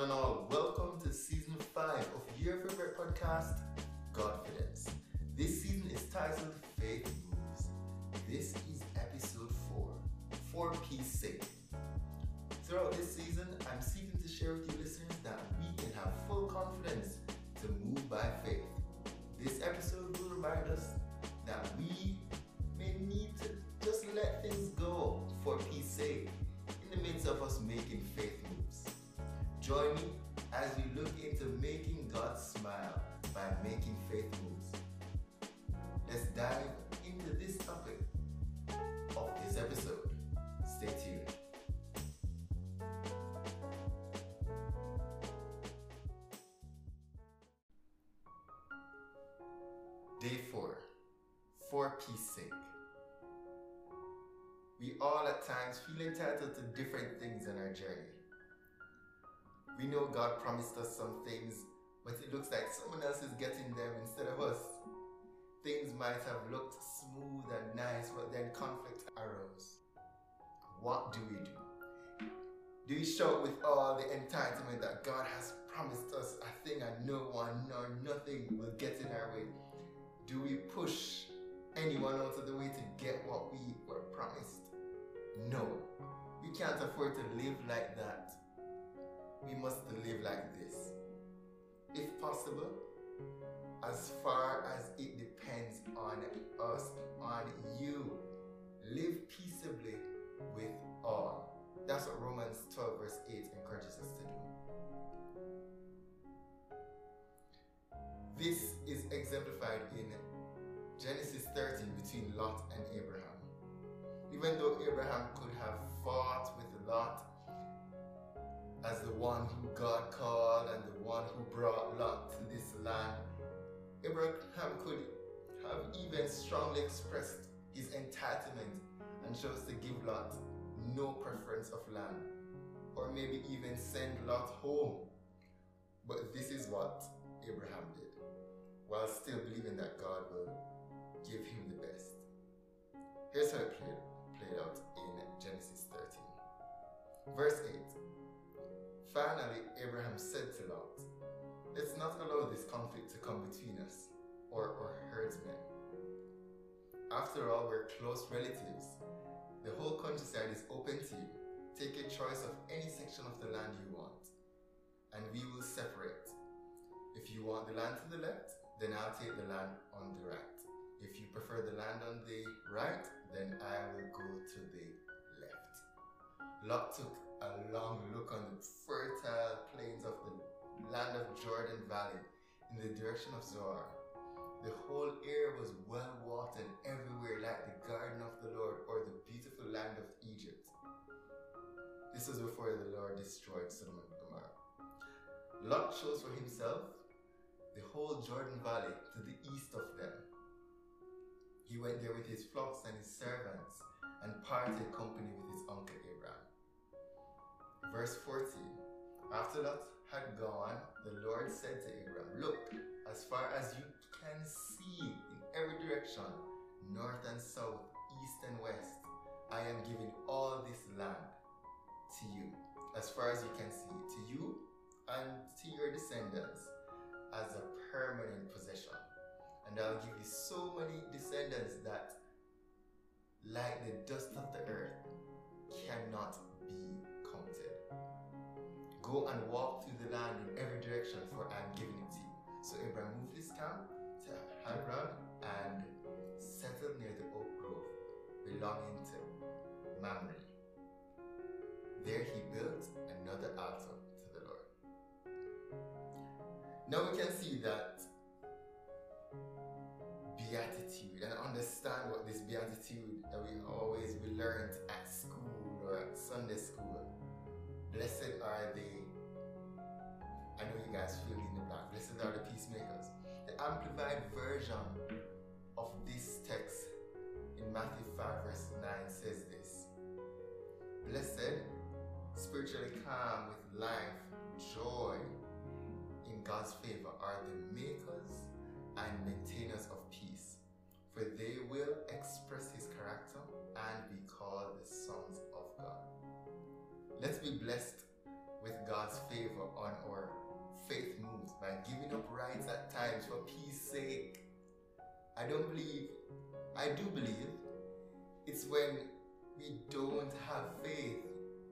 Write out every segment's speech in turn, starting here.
and all. Welcome to season five of your favorite podcast, Godfidence. This season is titled Faith Moves. This is episode four, for peace sake. Throughout this season, I'm seeking to share with you listeners that we can have full confidence to move by faith. This episode will remind us that we may need to just let things go for peace sake in the midst of us making faith moves. Join me as we look into making God smile by making faith moves. Let's dive into this topic of this episode. Stay tuned. Day 4 For peace sake. We all at times feel entitled to different things in our journey. We know God promised us some things, but it looks like someone else is getting them instead of us. Things might have looked smooth and nice, but then conflict arose. What do we do? Do we shout with all the entitlement that God has promised us a thing and no one nor nothing will get in our way? Do we push anyone out of the way to get what we were promised? No, we can't afford to live like that. We must live like this. If possible, as far as it depends on us, on you, live peaceably with all. That's what Romans 12, verse 8 encourages us to do. This is exemplified in Genesis 13 between Lot and Abraham. Even though Abraham could have fought with Lot as the one who God called and the one who brought Lot to this land, Abraham could have even strongly expressed his entitlement and chose to give Lot no preference of land, or maybe even send Lot home. But this is what Abraham did, while still believing that God will give him the best. Here's how it played, played out in Genesis 13. Verse 8 Finally, Abraham said to Lot, Let's not allow this conflict to come between us or our herdsmen. After all, we're close relatives. The whole countryside is open to you. Take a choice of any section of the land you want, and we will separate. If you want the land to the left, then I'll take the land on the right. If you prefer the land on the right, then I will go to the left. Lot took a long look on the fertile plains of the land of Jordan Valley in the direction of Zoar. The whole area was well watered everywhere, like the garden of the Lord or the beautiful land of Egypt. This was before the Lord destroyed Sodom and Gomorrah. Lot chose for himself the whole Jordan Valley to the east of them. He went there with his flocks and his servants and parted company with his uncle Abraham. Verse 14 After Lot had gone, the Lord said to Abraham, Look, as far as you can see in every direction, north and south, east and west, I am giving all this land to you, as far as you can see, to you and to your descendants as a permanent possession. And I'll give you so many descendants that, like the dust of the earth, cannot be Go and walk through the land in every direction, for I am giving it to you. So Abraham moved his camp to Hebron and settled near the oak grove belonging to Mamre. There he built another altar to the Lord. Now we can see that beatitude and understand what this beatitude that we always we learned at school or at Sunday school. Blessed are they. I know you guys feel in the blank. Blessed are the peacemakers. The amplified version of this text in Matthew 5 verse 9 says this. Blessed, spiritually calm with life, joy in God's favor are the makers and maintainers of peace, for they will express his character and be called the sons of God. Let's be blessed with God's favor on our faith moves by giving up rights at times for peace sake. I don't believe, I do believe, it's when we don't have faith,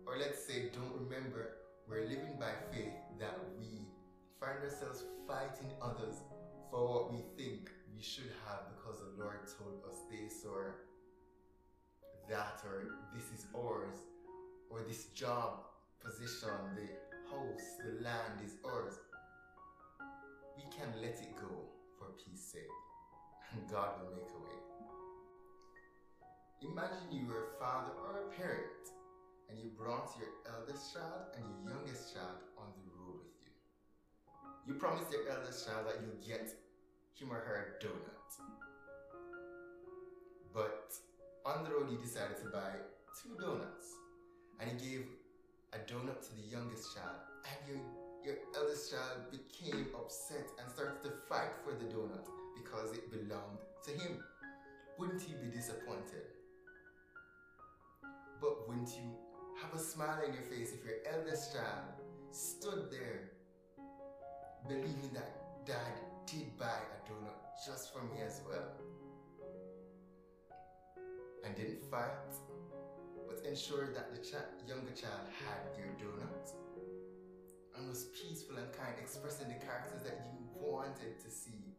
or let's say don't remember we're living by faith that we find ourselves fighting others for what we think we should have because the Lord told us this or that or this is ours or this job position, the house, the land is ours. We can let it go for peace sake and God will make a way. Imagine you were a father or a parent and you brought your eldest child and your youngest child on the road with you. You promised your eldest child that you'll get him or her a donut. But on the road, you decided to buy two donuts and he gave a donut to the youngest child, and your, your eldest child became upset and started to fight for the donut because it belonged to him. Wouldn't he be disappointed? But wouldn't you have a smile on your face if your eldest child stood there believing that dad did buy a donut just for me as well? And didn't fight but ensure that the younger child had your donut and was peaceful and kind, expressing the characters that you wanted to see,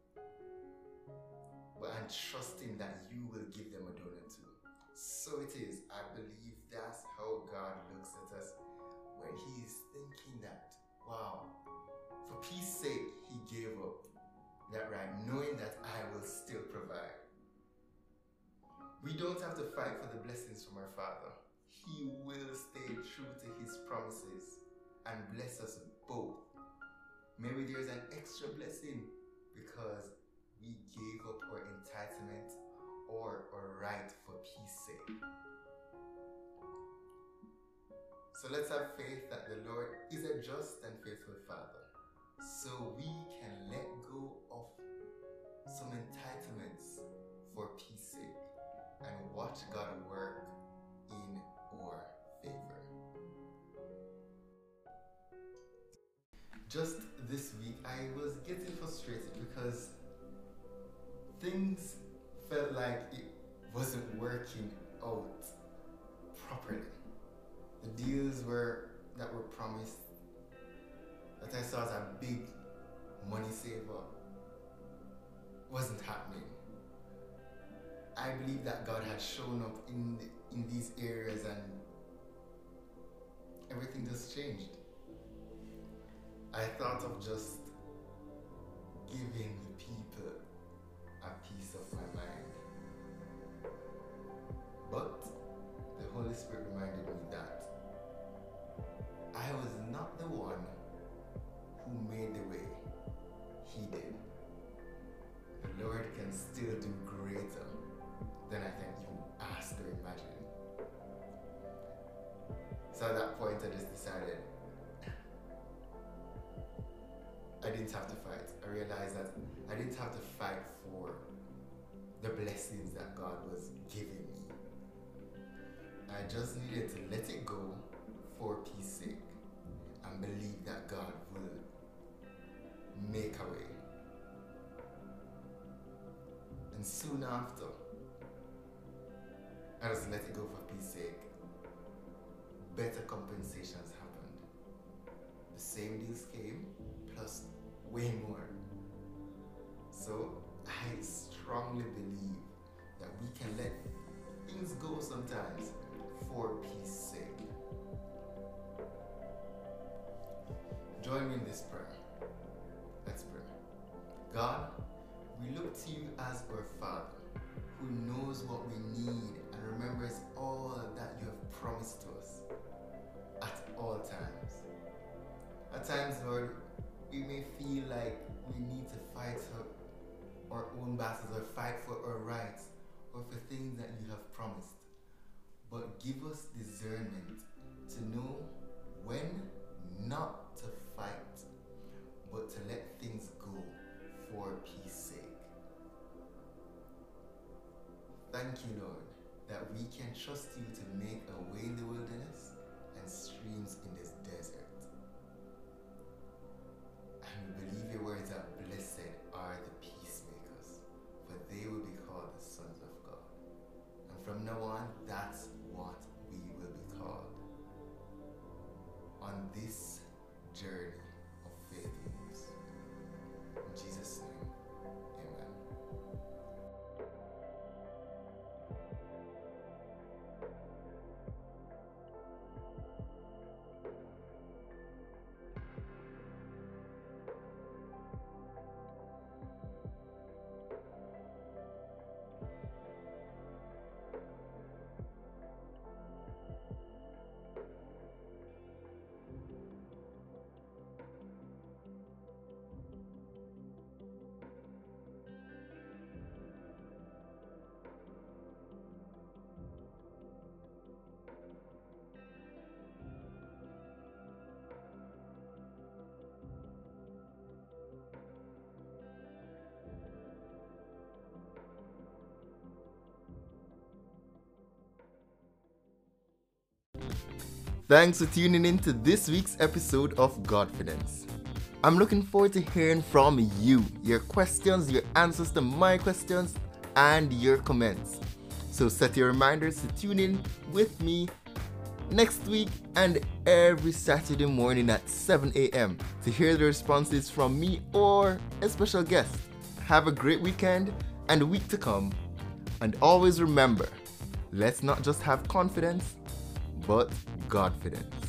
but and trusting that you will give them a donut too. So it is. I believe that's how God looks at us when He is thinking that, wow, for peace sake, He gave up that right, knowing that I will still provide. We don't have to fight for the blessings from our Father. He will stay true to His promises and bless us both. Maybe there's an extra blessing because we gave up our entitlement or our right for peace sake. So let's have faith that the Lord is a just and faithful Father so we can let go of some entitlements for peace sake and watch God work in our favor. Just this week, I was getting frustrated because things felt like it wasn't working out properly. The deals were that were promised that I saw as a big money saver wasn't happening. I believe that God had shown up in the, in these areas and everything just changed. I thought of just giving the people So at that point, I just decided I didn't have to fight. I realized that I didn't have to fight for the blessings that God was giving me. I just needed to let it go for peace sake and believe that God will make a way. And soon after, I just let it go for peace sake. Better compensations happened. The same deals came, plus way more. So I strongly believe that we can let things go sometimes for peace sake. Join me in this prayer. Let's pray. God, we look to you as our Father who knows what we need and remembers all that you have promised to us Times, Lord, we may feel like we need to fight our own battles or fight for our rights or for things that you have promised. But give us discernment to know when not to fight, but to let things go for peace sake. Thank you, Lord, that we can trust you to make a way in the wilderness and streams in this desert. Thanks for tuning in to this week's episode of Godfidence. I'm looking forward to hearing from you, your questions, your answers to my questions, and your comments. So set your reminders to tune in with me next week and every Saturday morning at 7 a.m. to hear the responses from me or a special guest. Have a great weekend and week to come. And always remember let's not just have confidence, but Godfidence.